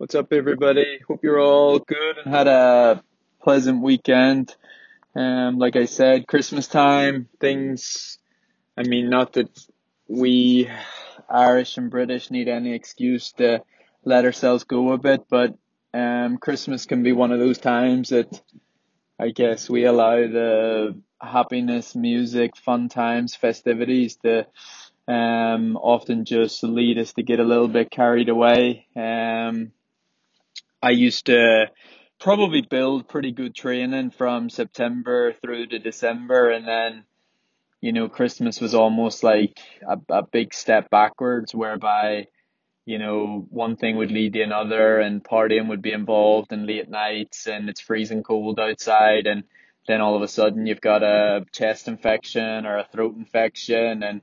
What's up, everybody? Hope you're all good and had a pleasant weekend. Um, like I said, Christmas time, things, I mean, not that we Irish and British need any excuse to let ourselves go a bit, but um, Christmas can be one of those times that I guess we allow the happiness, music, fun times, festivities to um, often just lead us to get a little bit carried away. Um, I used to probably build pretty good training from September through to December and then you know Christmas was almost like a, a big step backwards whereby you know one thing would lead to another and partying would be involved and late nights and it's freezing cold outside and then all of a sudden you've got a chest infection or a throat infection and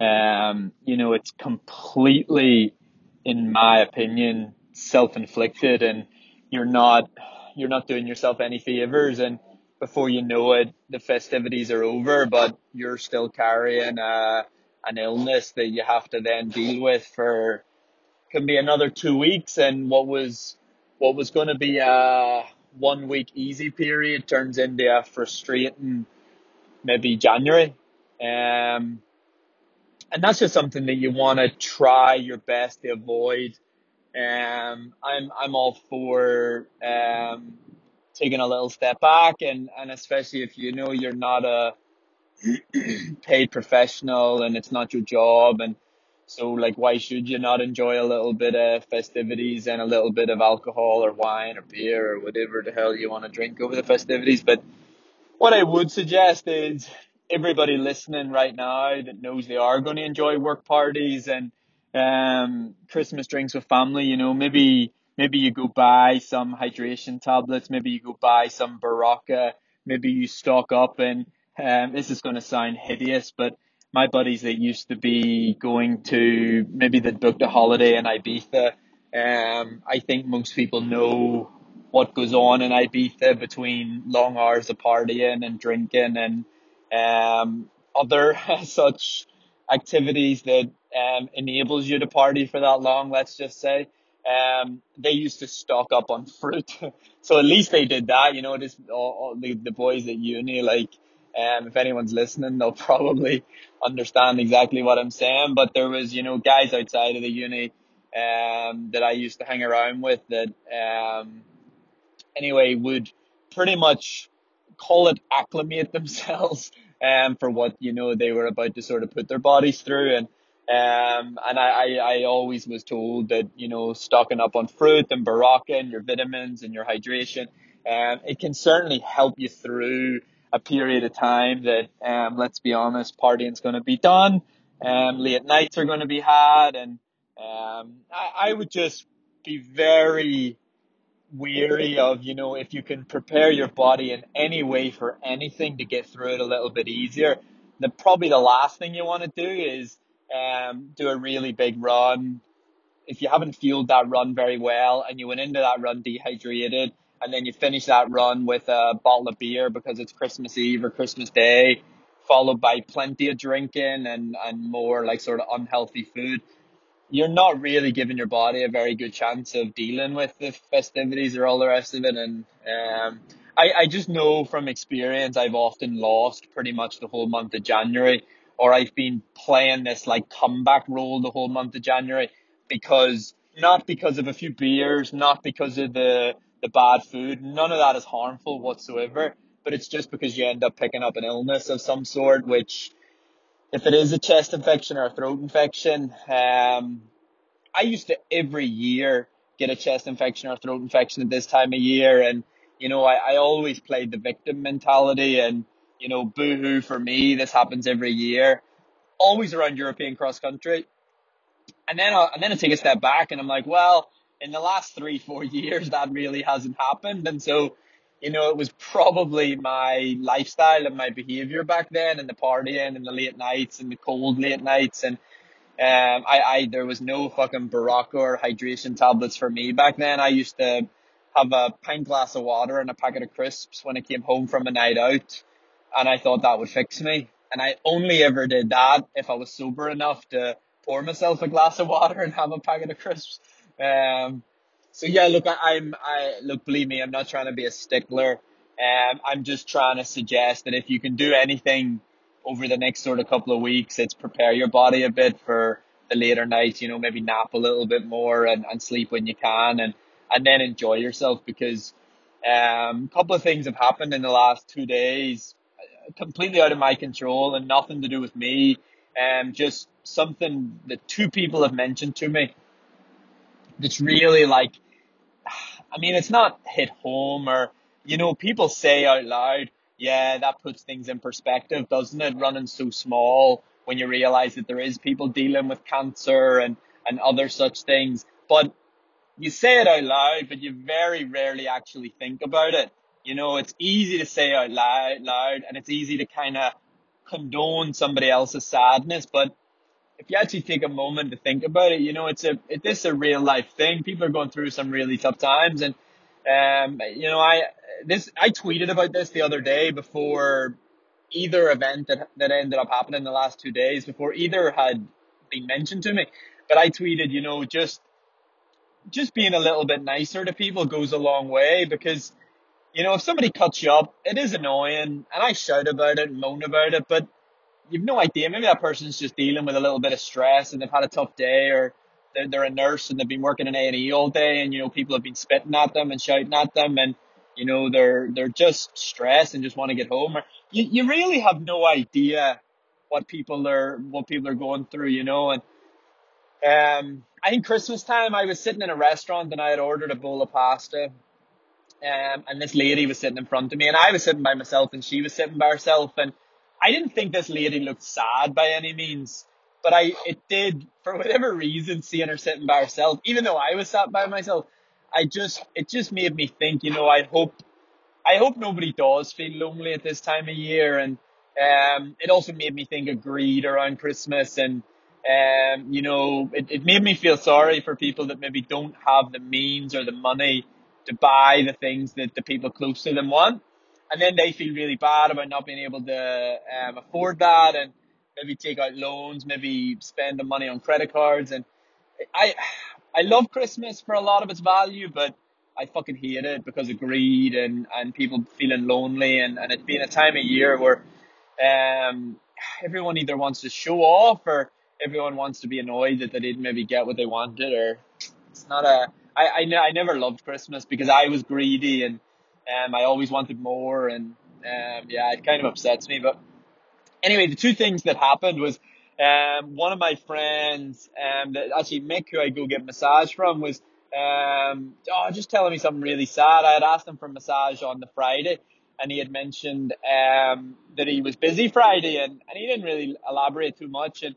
um you know it's completely in my opinion self-inflicted and you're not you're not doing yourself any favors and before you know it the festivities are over but you're still carrying a, an illness that you have to then deal with for can be another two weeks. And what was what was going to be a one week easy period turns into a frustrating maybe January. Um and that's just something that you want to try your best to avoid um, I'm I'm all for um, taking a little step back and, and especially if you know you're not a paid professional and it's not your job and so like why should you not enjoy a little bit of festivities and a little bit of alcohol or wine or beer or whatever the hell you want to drink over the festivities? But what I would suggest is everybody listening right now that knows they are going to enjoy work parties and um, Christmas drinks with family, you know, maybe, maybe you go buy some hydration tablets, maybe you go buy some Berocca, maybe you stock up and, um, this is going to sound hideous, but my buddies that used to be going to, maybe they booked a holiday in Ibiza, um, I think most people know what goes on in Ibiza between long hours of partying and drinking and, um, other such activities that um, enables you to party for that long, let's just say. Um, they used to stock up on fruit. so at least they did that, you know, this, all, all the, the boys at uni, like, um, if anyone's listening, they'll probably understand exactly what I'm saying. But there was, you know, guys outside of the uni, um, that I used to hang around with that, um, anyway, would pretty much call it acclimate themselves, um, for what, you know, they were about to sort of put their bodies through. And, um, and I, I, I always was told that, you know, stocking up on fruit and Berocca and your vitamins and your hydration, um, it can certainly help you through a period of time that, um, let's be honest, partying's going to be done. Um, late nights are going to be had. And, um, I, I would just be very weary of, you know, if you can prepare your body in any way for anything to get through it a little bit easier, then probably the last thing you want to do is um, do a really big run. If you haven't fueled that run very well and you went into that run dehydrated and then you finish that run with a bottle of beer because it's Christmas Eve or Christmas Day, followed by plenty of drinking and, and more like sort of unhealthy food, you're not really giving your body a very good chance of dealing with the festivities or all the rest of it. And um, I, I just know from experience I've often lost pretty much the whole month of January or I've been playing this like comeback role the whole month of January because not because of a few beers, not because of the the bad food, none of that is harmful whatsoever, but it's just because you end up picking up an illness of some sort, which if it is a chest infection or a throat infection, um, I used to every year get a chest infection or throat infection at this time of year, and you know I, I always played the victim mentality and you know, boohoo for me. This happens every year, always around European cross country. And then, I, and then I take a step back and I'm like, well, in the last three, four years, that really hasn't happened. And so, you know, it was probably my lifestyle and my behavior back then and the partying and the late nights and the cold late nights. And, um, I, I, there was no fucking Berocca or hydration tablets for me back then. I used to have a pint glass of water and a packet of crisps when I came home from a night out and I thought that would fix me. And I only ever did that if I was sober enough to pour myself a glass of water and have a packet of crisps. Um, so yeah, look, I, I'm, I look, believe me, I'm not trying to be a stickler. Um, I'm just trying to suggest that if you can do anything over the next sort of couple of weeks, it's prepare your body a bit for the later nights. You know, maybe nap a little bit more and, and sleep when you can, and and then enjoy yourself because um, a couple of things have happened in the last two days, completely out of my control and nothing to do with me. Um, just something that two people have mentioned to me that's really like, I mean, it's not hit home or, you know, people say out loud, yeah, that puts things in perspective, doesn't it? Running so small when you realize that there is people dealing with cancer and, and other such things. But you say it out loud, but you very rarely actually think about it. You know, it's easy to say out loud, loud and it's easy to kind of condone somebody else's sadness, but if you actually take a moment to think about it, you know, it's a, it is a real life thing. People are going through some really tough times. And, um, you know, I, this, I tweeted about this the other day before either event that, that ended up happening in the last two days, before either had been mentioned to me. But I tweeted, you know, just, just being a little bit nicer to people goes a long way because, you know, if somebody cuts you up, it is annoying and I shout about it and moan about it, but you've no idea. Maybe that person's just dealing with a little bit of stress and they've had a tough day, or they're, they're a nurse and they've been working in A and E all day, and you know people have been spitting at them and shouting at them, and you know they're they're just stressed and just want to get home. Or you you really have no idea what people are what people are going through, you know. And um, I think Christmas time, I was sitting in a restaurant and I had ordered a bowl of pasta. Um, and this lady was sitting in front of me, and I was sitting by myself, and she was sitting by herself, and I didn't think this lady looked sad by any means, but I it did for whatever reason seeing her sitting by herself, even though I was sat by myself. I just it just made me think, you know, I hope I hope nobody does feel lonely at this time of year, and um, it also made me think of greed around Christmas, and um, you know, it, it made me feel sorry for people that maybe don't have the means or the money to buy the things that the people close to them want and then they feel really bad about not being able to um, afford that and maybe take out loans, maybe spend the money on credit cards. And I, I love Christmas for a lot of its value, but I fucking hate it because of greed and, and people feeling lonely and, and it being a time of year where um, everyone either wants to show off or everyone wants to be annoyed that they didn't maybe get what they wanted or it's not a, I, I, I never loved Christmas because I was greedy and um, I always wanted more, and um, yeah, it kind of upsets me. But anyway, the two things that happened was um, one of my friends, um, that actually Mick, who I go get massage from, was um, oh, just telling me something really sad. I had asked him for massage on the Friday, and he had mentioned um, that he was busy Friday, and, and he didn't really elaborate too much. And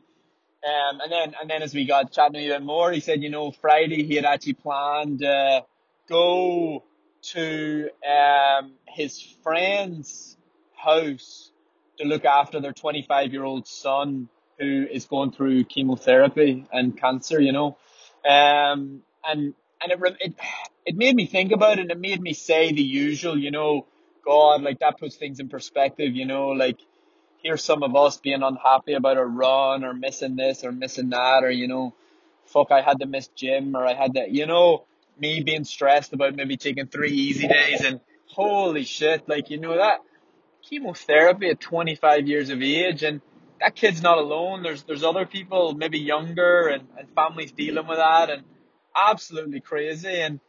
um, and then and then as we got chatting bit more, he said, you know, Friday he had actually planned to uh, go to um, his friend's house to look after their 25 year old son who is going through chemotherapy and cancer, you know. Um, and, and it, it, it made me think about it and it made me say the usual, you know, God, like that puts things in perspective, you know, like here's some of us being unhappy about a run or missing this or missing that or, you know, fuck, I had to miss gym or I had to, you know, me being stressed about maybe taking three easy days and holy shit, like you know that chemotherapy at 25 years of age and that kid's not alone. There's there's other people maybe younger and, and families dealing with that and absolutely crazy and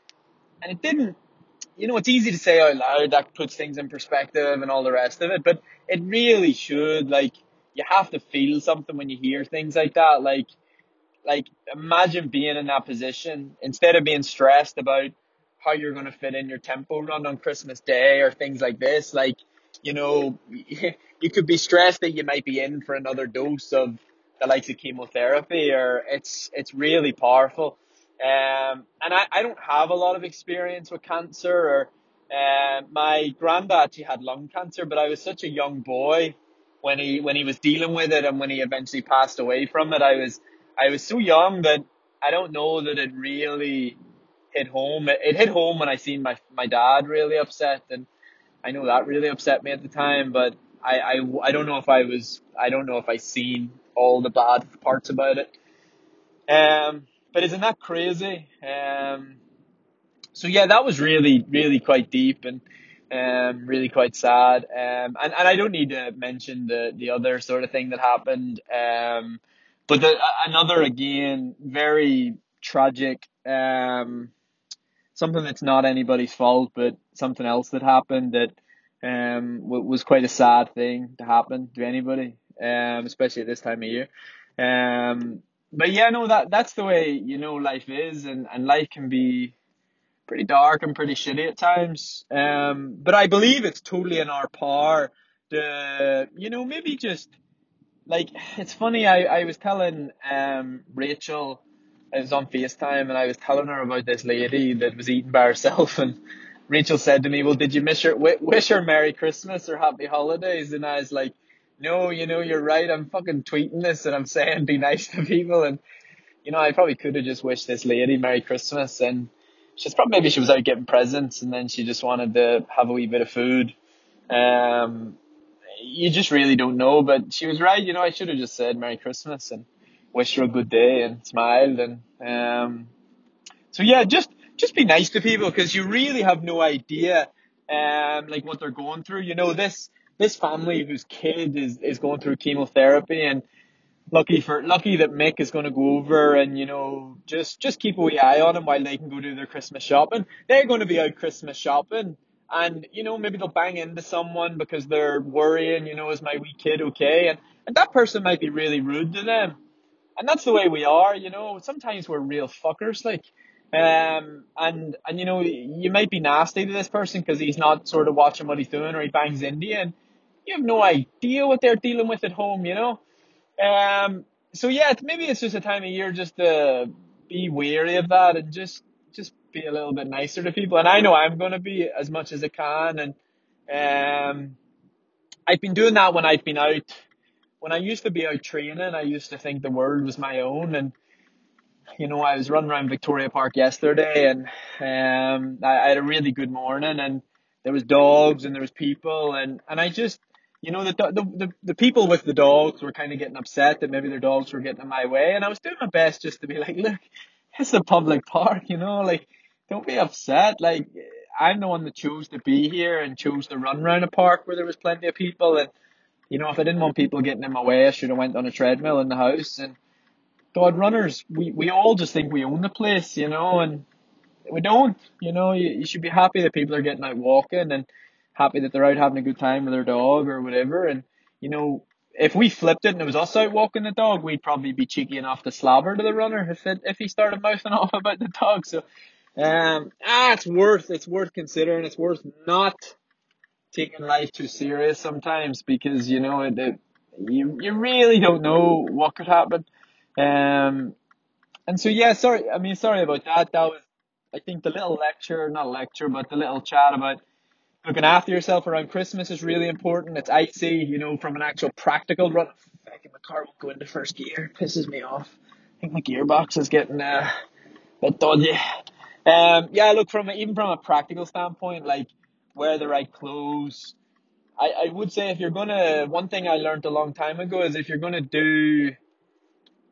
and it didn't you know it's easy to say out loud that puts things in perspective and all the rest of it but it really should like you have to feel something when you hear things like that like like imagine being in that position instead of being stressed about how you're going to fit in your tempo run on Christmas Day or things like this. Like, you know, you could be stressed that you might be in for another dose of the likes of chemotherapy or it's, it's really powerful. Um, and I, I don't have a lot of experience with cancer or, uh, my granddad actually had lung cancer, but I was such a young boy when he, when he was dealing with it and when he eventually passed away from it. I was, I was so young that I don't know that it really hit home. It, it hit home when I seen my my dad really upset, and I know that really upset me at the time. But I, I, I don't know if I was I don't know if I seen all the bad parts about it. Um, but isn't that crazy? Um, so yeah, that was really, really quite deep and um, really quite sad. Um, and, and I don't need to mention the, the other sort of thing that happened. Um, but the, another again, very tragic, um, something that's not anybody's fault, but something else that happened that, um, was quite a sad thing to happen to anybody, um, especially at this time of year. Um, but yeah, no, that, that's the way, you know, life is and, and life can be, pretty dark and pretty shitty at times. Um, but I believe it's totally in our power to, you know, maybe just like it's funny. I I was telling um Rachel, I was on Facetime and I was telling her about this lady that was eating by herself and. Rachel said to me, "Well, did you miss her wish her Merry Christmas or Happy Holidays?" And I was like, "No, you know, you're right. I'm fucking tweeting this and I'm saying be nice to people and." You know, I probably could have just wished this lady Merry Christmas and she's probably maybe she was out getting presents and then she just wanted to have a wee bit of food. Um, you just really don't know, but she was right. You know, I should have just said Merry Christmas and wished her a good day and smiled and um, so yeah, just just be nice to people because you really have no idea um like what they're going through. You know this this family whose kid is is going through chemotherapy and lucky for lucky that Mick is going to go over and you know just just keep a wee eye on him while they can go do their Christmas shopping. They're going to be out Christmas shopping, and you know maybe they'll bang into someone because they're worrying. You know, is my wee kid okay? And and that person might be really rude to them, and that's the way we are. You know, sometimes we're real fuckers, like. Um, and, and you know, you might be nasty to this person because he's not sort of watching what he's doing or he bangs into you and you have no idea what they're dealing with at home, you know? Um, so yeah, maybe it's just a time of year just to be wary of that and just just be a little bit nicer to people. And I know I'm going to be as much as I can. And um, I've been doing that when I've been out. When I used to be out training, I used to think the world was my own. And you know, I was running around Victoria Park yesterday, and um, I, I had a really good morning, and there was dogs and there was people, and and I just you know, the, the, the, the people with the dogs were kind of getting upset that maybe their dogs were getting in my way. And I was doing my best just to be like, look, it's a public park, you know, like, don't be upset. Like, I'm the one that chose to be here and chose to run around a park where there was plenty of people. And, you know, if I didn't want people getting in my way, I should have went on a treadmill in the house. And God, runners, we, we all just think we own the place, you know, and we don't, you know, you, you should be happy that people are getting out walking and, happy that they're out having a good time with their dog or whatever. And, you know, if we flipped it and it was us out walking the dog, we'd probably be cheeky enough to slobber to the runner if it, if he started mouthing off about the dog. So, um, ah, it's worth, it's worth considering. It's worth not taking life too serious sometimes because, you know, it, it you, you really don't know what could happen. Um, and so, yeah, sorry, I mean, sorry about that. That was, I think the little lecture, not lecture, but the little chat about looking after yourself around Christmas is really important. It's icy, you know, from an actual practical run. Fucking my car won't go into first gear. Pisses me off. I think my gearbox is getting uh, a bit dodgy. Um, yeah, look from even from a practical standpoint, like wear the right clothes. I, I would say if you're gonna, one thing I learned a long time ago is if you're gonna do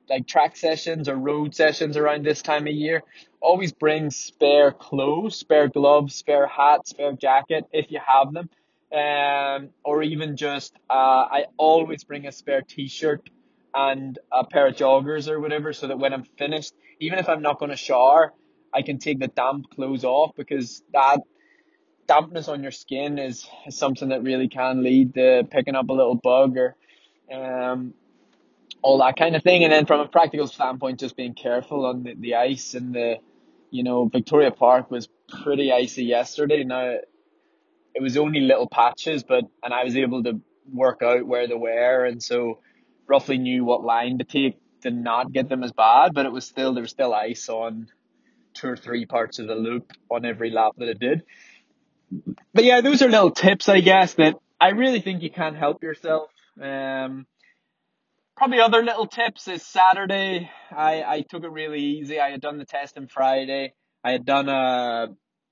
like track sessions or road sessions around this time of year, always bring spare clothes, spare gloves, spare hat, spare jacket if you have them. Um, or even just, uh, I always bring a spare t-shirt and a pair of joggers or whatever so that when I'm finished, even if I'm not going to shower, I can take the damp clothes off because that dampness on your skin is, is something that really can lead to picking up a little bug or um, all that kind of thing. And then from a practical standpoint, just being careful on the, the ice and the, you know, Victoria Park was pretty icy yesterday. Now, it was only little patches, but, and I was able to work out where they were. And so roughly knew what line to take to not get them as bad, but it was still, there was still ice on two or three parts of the loop on every lap that it did. But yeah, those are little tips, I guess, that I really think you can't help yourself. Um, probably other little tips is Saturday. I, I took it really easy. I had done the test on Friday. I had done a,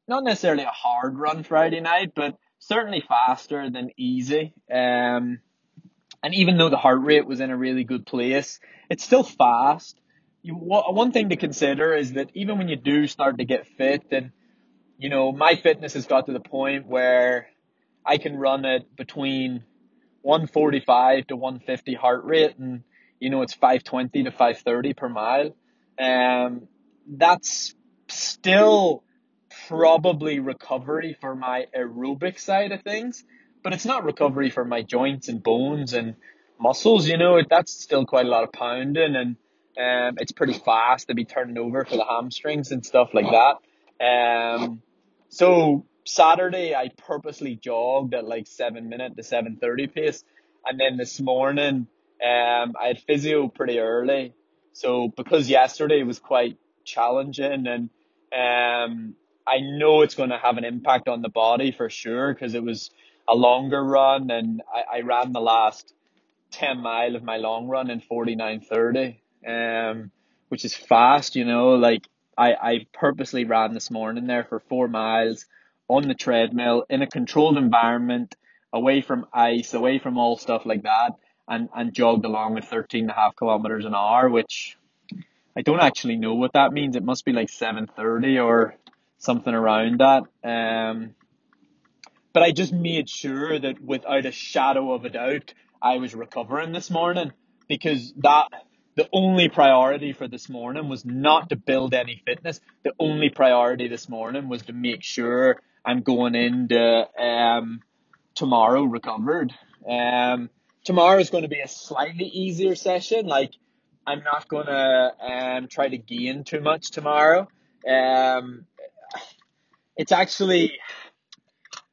not necessarily a hard run Friday night, but certainly faster than easy. Um, and even though the heart rate was in a really good place, it's still fast. You, one thing to consider is that even when you do start to get fit and you know, my fitness has got to the point where I can run at between 145 to 150 heart rate and, you know, it's 520 to 530 per mile. Um, that's still probably recovery for my aerobic side of things, but it's not recovery for my joints and bones and muscles, you know, that's still quite a lot of pounding and um, it's pretty fast to be turning over for the hamstrings and stuff like that. Um, so Saturday I purposely jogged at like seven minute to seven thirty pace, and then this morning um I had physio pretty early. So because yesterday was quite challenging and um I know it's going to have an impact on the body for sure because it was a longer run and I, I ran the last 10 mile of my long run in 49.30 um which is fast you know like I, I purposely ran this morning there for four miles on the treadmill in a controlled environment, away from ice, away from all stuff like that, and, and jogged along at 13 and a half kilometers an hour, which I don't actually know what that means. It must be like 730 or something around that. Um, but I just made sure that without a shadow of a doubt, I was recovering this morning because that the only priority for this morning was not to build any fitness. The only priority this morning was to make sure I'm going into um, tomorrow recovered. Um, tomorrow is going to be a slightly easier session. Like I'm not going to um, try to gain too much tomorrow. Um, it's actually,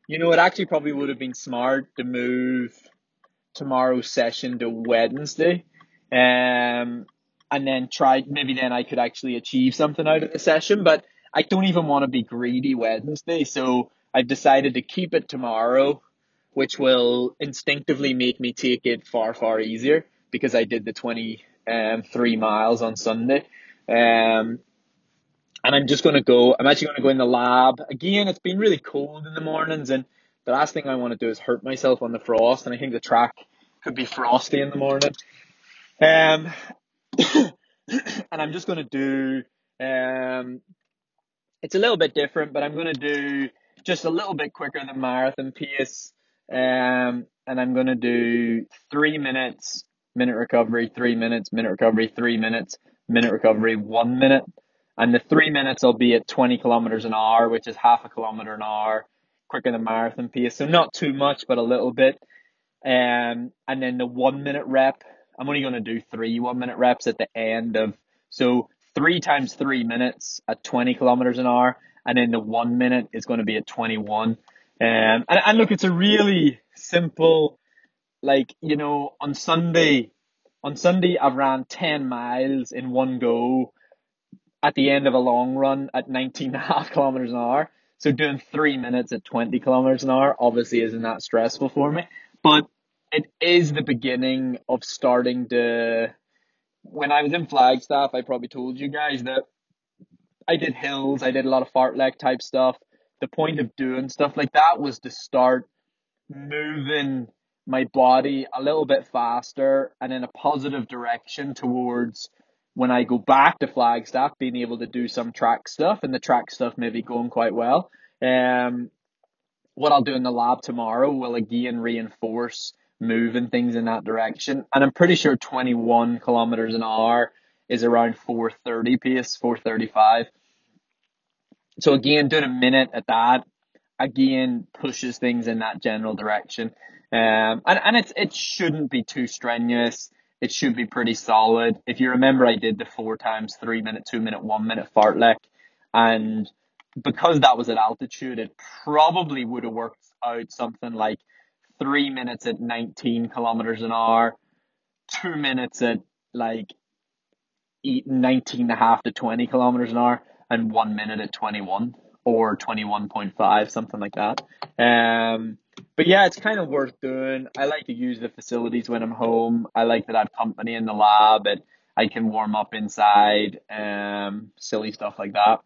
you know, it actually probably would have been smart to move tomorrow's session to Wednesday um, and then try, maybe then I could actually achieve something out of the session, but I don't even want to be greedy Wednesday, so I've decided to keep it tomorrow, which will instinctively make me take it far, far easier because I did the twenty um, three miles on Sunday. Um, and I'm just going to go, I'm actually going to go in the lab. Again, it's been really cold in the mornings and the last thing I want to do is hurt myself on the frost and I think the track could be frosty in the morning. Um, and I'm just going to do, um, it's a little bit different, but I'm going to do just a little bit quicker than marathon pace. Um, and I'm going to do three minutes, minute recovery, three minutes, minute recovery, three minutes, minute recovery, one minute. And the three minutes will be at 20 kilometers an hour, which is half a kilometer an hour, quicker than marathon pace. So not too much, but a little bit. Um, and then the one minute rep I'm only going to do three one minute reps at the end of, so three times three minutes at 20 kilometers an hour. And then the one minute is going to be at 21. Um, and, and look, it's a really simple, like, you know, on Sunday, on Sunday, I've ran 10 miles in one go at the end of a long run at 19 and a half kilometers an hour. So doing three minutes at 20 kilometers an hour obviously isn't that stressful for me. But it is the beginning of starting to. When I was in Flagstaff, I probably told you guys that I did hills, I did a lot of fartlek type stuff. The point of doing stuff like that was to start moving my body a little bit faster and in a positive direction towards when I go back to Flagstaff, being able to do some track stuff and the track stuff maybe going quite well. Um, what I'll do in the lab tomorrow will again reinforce moving things in that direction. And I'm pretty sure 21 kilometers an hour is around 430 pace, 435. So again, doing a minute at that again pushes things in that general direction. Um, and, and it's, it shouldn't be too strenuous. It should be pretty solid. If you remember, I did the four times three minute, two minute, one minute fartlek. And because that was at altitude, it probably would have worked out something like three minutes at 19 kilometers an hour, two minutes at like 19 and a half to 20 kilometers an hour, and one minute at 21 or 21.5, something like that. Um, but yeah, it's kind of worth doing. I like to use the facilities when I'm home. I like that I have company in the lab and I can warm up inside, um, silly stuff like that.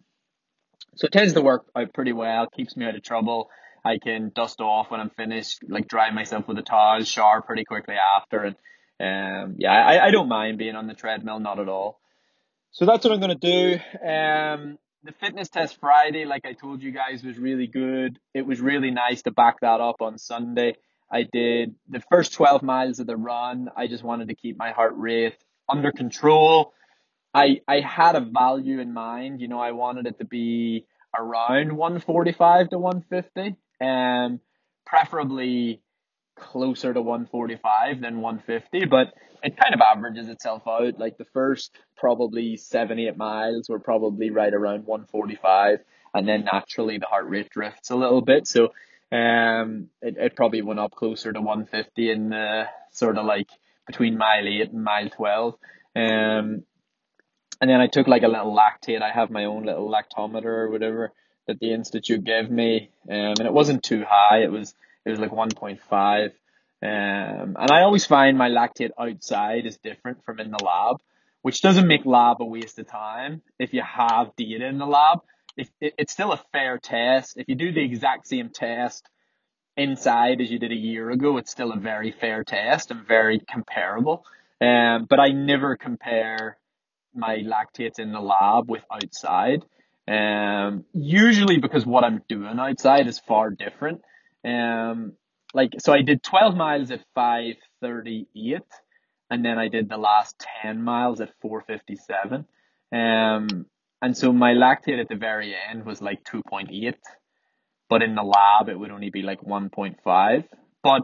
So it tends to work out pretty well, keeps me out of trouble. I can dust off when I'm finished, like dry myself with a towel, shower pretty quickly after, and um, yeah, I, I don't mind being on the treadmill, not at all. So that's what I'm gonna do. Um, the fitness test Friday, like I told you guys, was really good. It was really nice to back that up on Sunday. I did the first 12 miles of the run. I just wanted to keep my heart rate under control. I I had a value in mind. You know, I wanted it to be around 145 to 150, and preferably closer to 145 than 150, but it kind of averages itself out. Like the first probably seven, eight miles were probably right around 145, and then naturally the heart rate drifts a little bit. So um, it, it probably went up closer to 150 in the sort of like between mile eight and mile 12. Um, and then I took like a little lactate. I have my own little lactometer or whatever that the institute gave me, um, and it wasn't too high. It was it was like 1.5. Um, and I always find my lactate outside is different from in the lab, which doesn't make lab a waste of time if you have data in the lab. If it, it's still a fair test. If you do the exact same test inside as you did a year ago, it's still a very fair test and very comparable. Um, but I never compare my lactates in the lab with outside. Um, usually because what I'm doing outside is far different. Um, like so I did 12 miles at 538 and then I did the last 10 miles at 457. Um, and so my lactate at the very end was like 2.8, but in the lab it would only be like 1.5. But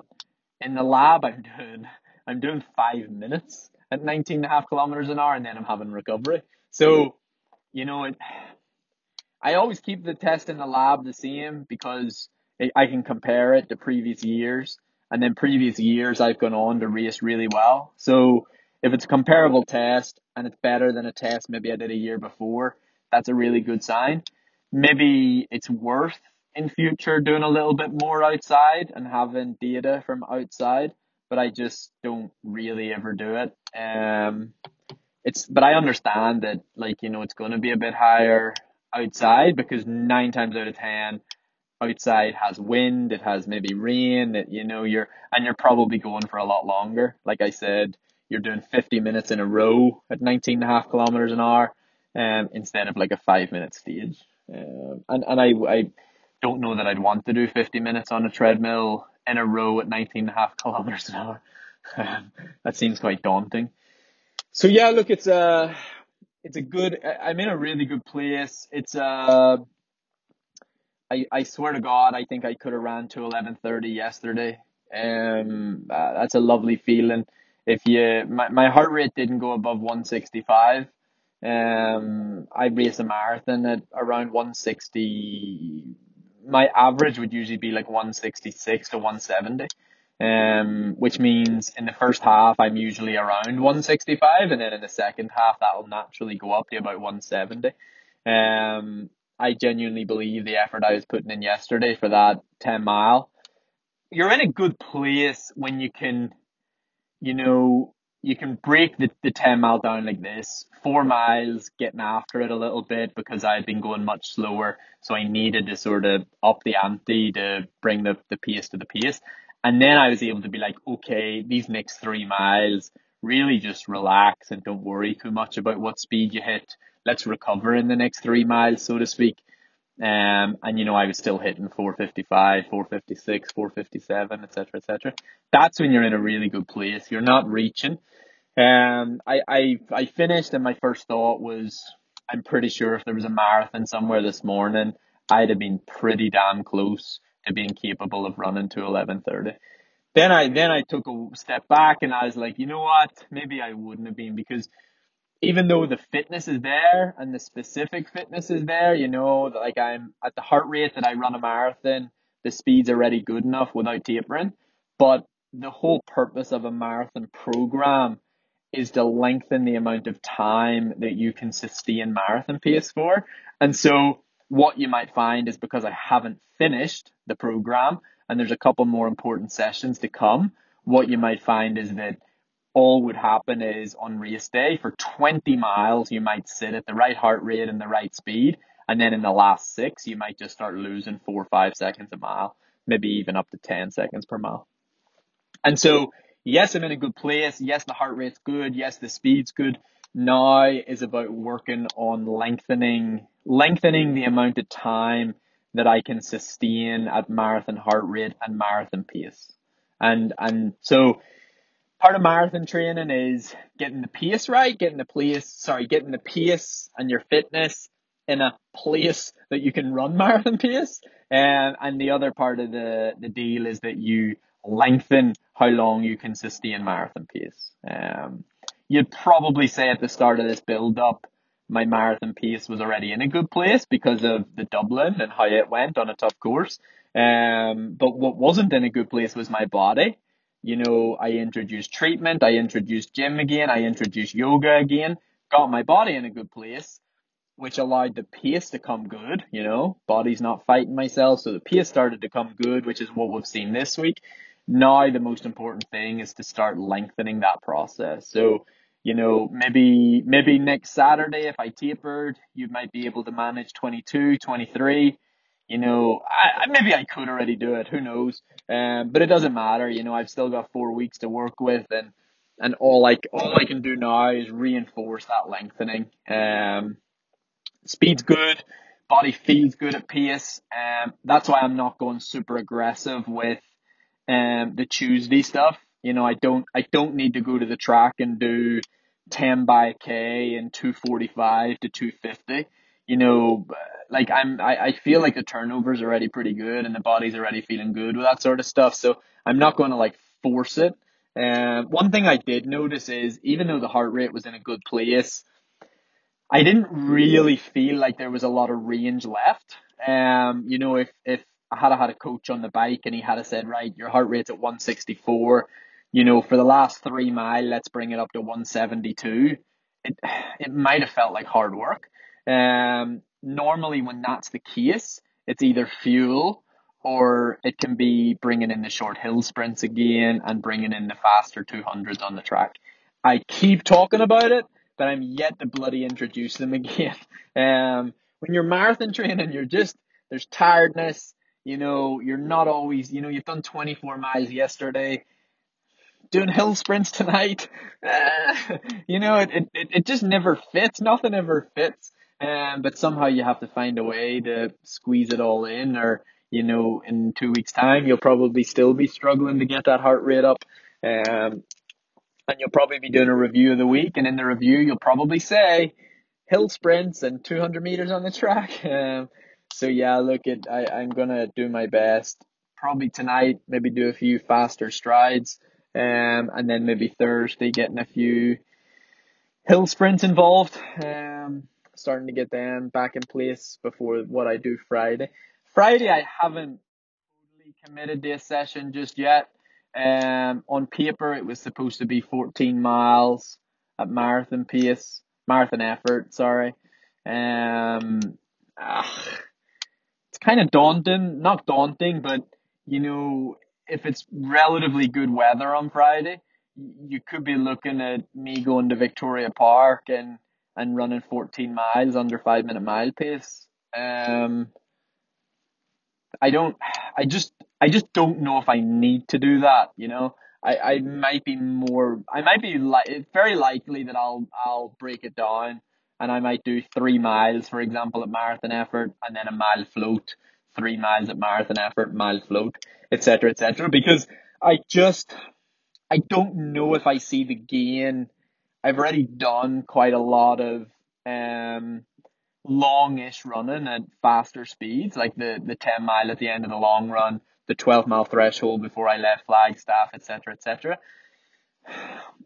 in the lab I'm doing I'm doing five minutes at 19 and a half kilometers an hour and then I'm having recovery. So, you know, it, I always keep the test in the lab the same because I can compare it to previous years. And then previous years I've gone on to race really well. So if it's a comparable test and it's better than a test maybe I did a year before, that's a really good sign. Maybe it's worth in future doing a little bit more outside and having data from outside but I just don't really ever do it. Um, it's but I understand that like you know it's going to be a bit higher outside because nine times out of ten outside has wind, it has maybe rain, that you know you're and you're probably going for a lot longer. Like I said, you're doing 50 minutes in a row at 19 and a half kilometers an hour, um, instead of like a five minute stage. Um, and and I I don't know that I'd want to do 50 minutes on a treadmill in a row at 19 and a half kilometers an hour. Um, that seems quite daunting. So yeah, look, it's a, it's a good, I'm in a really good place. It's a, I, I swear to God, I think I could have ran to 11:30 yesterday. Um, uh, that's a lovely feeling. If you, my, my heart rate didn't go above 165. Um, I race a marathon at around 160 my average would usually be like 166 to 170. Um, which means in the first half I'm usually around 165, and then in the second half that'll naturally go up to about 170. Um, I genuinely believe the effort I was putting in yesterday for that 10 mile. You're in a good place when you can, you know, you can break the, the 10 mile down like this four miles getting after it a little bit because i had been going much slower so i needed to sort of up the ante to bring the, the pace to the pace and then i was able to be like okay these next three miles really just relax and don't worry too much about what speed you hit let's recover in the next three miles so to speak um, and you know, I was still hitting 455, 456, 457, etc., etc. That's when you're in a really good place. You're not reaching. Um, I, I, I finished and my first thought was, I'm pretty sure if there was a marathon somewhere this morning, I'd have been pretty damn close to being capable of running to 1130. Then I, then I took a step back and I was like, you know what? Maybe I wouldn't have been because even though the fitness is there and the specific fitness is there, you know, like I'm at the heart rate that I run a marathon, the speed's already good enough without tapering. But the whole purpose of a marathon program is to lengthen the amount of time that you can sustain marathon pace for. And so what you might find is because I haven't finished the program and there's a couple more important sessions to come, what you might find is that all would happen is on race day for 20 miles, you might sit at the right heart rate and the right speed. And then in the last six, you might just start losing four or five seconds a mile, maybe even up to 10 seconds per mile. And so, yes, I'm in a good place. Yes, the heart rate's good. Yes, the speed's good. Now is about working on lengthening lengthening the amount of time that I can sustain at marathon heart rate and marathon pace. And and so part of marathon training is getting the pace right, getting the place sorry, getting the pace and your fitness in a place that you can run marathon pace. Um, and the other part of the, the deal is that you lengthen how long you can sustain marathon pace. Um, you'd probably say at the start of this build up, my marathon pace was already in a good place because of the Dublin and how it went on a tough course. Um, but what wasn't in a good place was my body. You know, I introduced treatment, I introduced gym again, I introduced yoga again, got my body in a good place, which allowed the pace to come good. You know, body's not fighting myself, so the pace started to come good, which is what we've seen this week. Now the most important thing is to start lengthening that process. So you know, maybe maybe next Saturday if I tapered, you might be able to manage 22, 23. You know, I, maybe I could already do it. Who knows? Um, but it doesn't matter. You know, I've still got four weeks to work with, and and all I all I can do now is reinforce that lengthening. Um, speed's good, body feels good at pace. Um, that's why I'm not going super aggressive with um the Tuesday stuff. You know, I don't I don't need to go to the track and do ten by k and two forty five to two fifty. You know, like I'm I, I feel like the turnover's already pretty good and the body's already feeling good with that sort of stuff. So I'm not going to like force it. Um, one thing I did notice is even though the heart rate was in a good place, I didn't really feel like there was a lot of range left. Um, you know, if if I had had a coach on the bike and he had said, right, your heart rate's at 164, you know, for the last three mile, let's bring it up to 172. It, it might have felt like hard work. Um, normally when that's the case, it's either fuel or it can be bringing in the short hill sprints again and bringing in the faster 200s on the track. I keep talking about it, but I'm yet to bloody introduce them again. Um, when you're marathon training, you're just, there's tiredness, you know, you're not always, you know, you've done 24 miles yesterday doing hill sprints tonight. Uh, you know, it, it, it just never fits. Nothing ever fits. Um, but somehow you have to find a way to squeeze it all in or, you know, in two weeks time, you'll probably still be struggling to get that heart rate up. Um, and you'll probably be doing a review of the week. And in the review, you'll probably say hill sprints and 200 meters on the track. Um, so yeah, look, it, I, I'm going to do my best. Probably tonight, maybe do a few faster strides. Um, and then maybe Thursday getting a few hill sprints involved. Um, starting to get them back in place before what I do Friday. Friday I haven't totally committed to a session just yet. Um, on paper it was supposed to be 14 miles at marathon pace, marathon effort. Sorry. Um, ah, it's kind of daunting, not daunting, but you know if it's relatively good weather on Friday, you could be looking at me going to Victoria Park and and running 14 miles under five minute mile pace. Um, I don't, I just, I just don't know if I need to do that. You know, I, I might be more, I might be like, very likely that I'll, I'll break it down and I might do three miles, for example, at marathon effort and then a mile float, three miles at marathon effort, mile float etc., etc. Because I just, I don't know if I see the gain. I've already done quite a lot of um, longish running at faster speeds, like the the ten mile at the end of the long run, the twelve mile threshold before I left Flagstaff, etc., etc.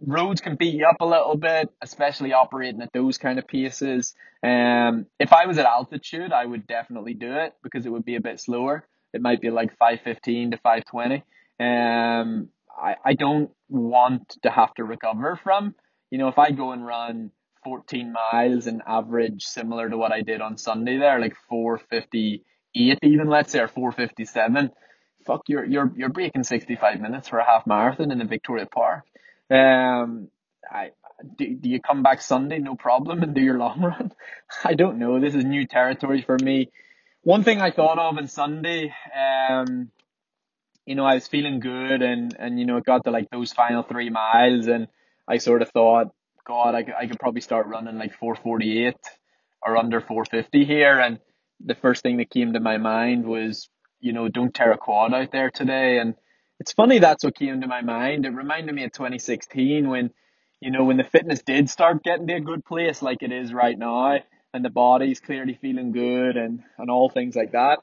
Roads can beat you up a little bit, especially operating at those kind of paces. Um, if I was at altitude, I would definitely do it because it would be a bit slower. It might be like 515 to 520. Um, I, I don't want to have to recover from. You know, if I go and run 14 miles and average similar to what I did on Sunday there, like 458 even, let's say, or 457, fuck, you're, you're, you're breaking 65 minutes for a half marathon in the Victoria Park. Um, I, do, do you come back Sunday, no problem, and do your long run? I don't know. This is new territory for me one thing I thought of on Sunday, um, you know, I was feeling good and, and, you know, it got to like those final three miles and I sort of thought, God, I, I could probably start running like 448 or under 450 here. And the first thing that came to my mind was, you know, don't tear a quad out there today. And it's funny that's what came to my mind. It reminded me of 2016 when, you know, when the fitness did start getting to a good place like it is right now and the body's clearly feeling good and, and all things like that.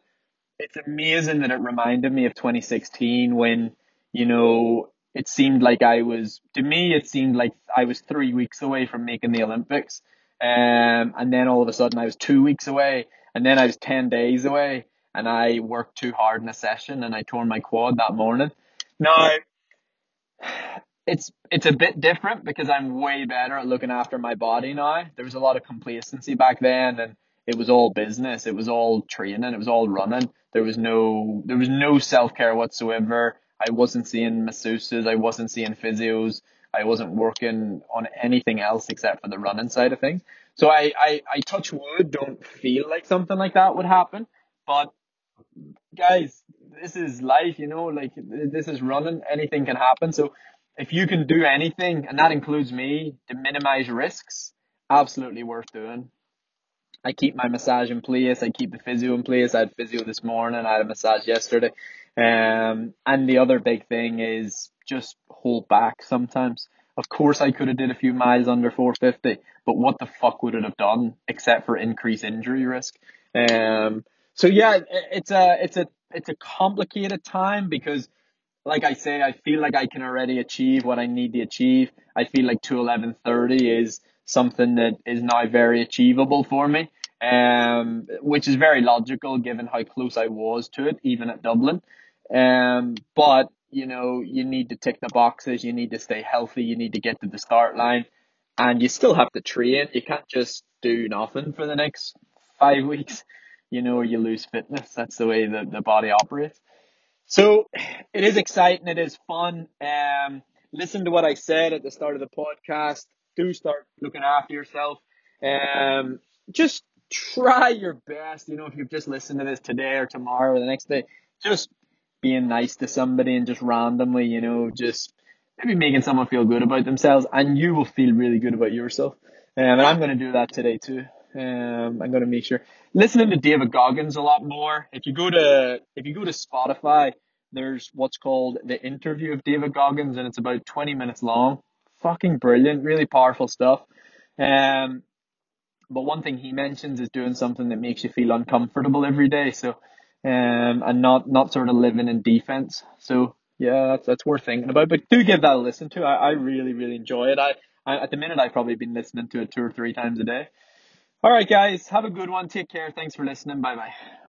It's amazing that it reminded me of 2016 when, you know, it seemed like I was, to me, it seemed like I was three weeks away from making the Olympics. Um, and then all of a sudden I was two weeks away and then I was 10 days away and I worked too hard in a session and I tore my quad that morning. Now, it's it's a bit different because I'm way better at looking after my body now. There was a lot of complacency back then and it was all business. It was all training. It was all running. There was no there was no self care whatsoever. I wasn't seeing masseuses. I wasn't seeing physios. I wasn't working on anything else except for the running side of things. So I, I, I touch wood, don't feel like something like that would happen. But guys, this is life, you know, like this is running. Anything can happen. So if you can do anything, and that includes me, to minimize risks, absolutely worth doing. I keep my massage in place. I keep the physio in place. I had physio this morning. I had a massage yesterday. Um, and the other big thing is just hold back sometimes. Of course, I could have did a few miles under 450, but what the fuck would it have done except for increase injury risk? Um, so yeah, it's a it's a it's a complicated time because, like I say, I feel like I can already achieve what I need to achieve. I feel like 211.30 is something that is now very achievable for me, um, which is very logical given how close I was to it, even at Dublin. Um, but you know, you need to tick the boxes, you need to stay healthy, you need to get to the start line, and you still have to train. You can't just do nothing for the next five weeks, you know, you lose fitness. That's the way the, the body operates. So it is exciting, it is fun. Um, listen to what I said at the start of the podcast. Do start looking after yourself. Um, just try your best. You know, if you've just listened to this today or tomorrow or the next day, just being nice to somebody and just randomly, you know, just maybe making someone feel good about themselves and you will feel really good about yourself. Um, and I'm going to do that today too. Um, I'm to make sure listening to David Goggins a lot more. If you go to, if you go to Spotify, there's what's called the interview of David Goggins and it's about 20 minutes long. Fucking brilliant, really powerful stuff. Um, but one thing he mentions is doing something that makes you feel uncomfortable every day. So um, and not not sort of living in defense. So yeah, that's that's worth thinking about. But do give that a listen to. I, I really really enjoy it. I, I at the minute I've probably been listening to it two or three times a day. All right, guys, have a good one. Take care. Thanks for listening. Bye bye.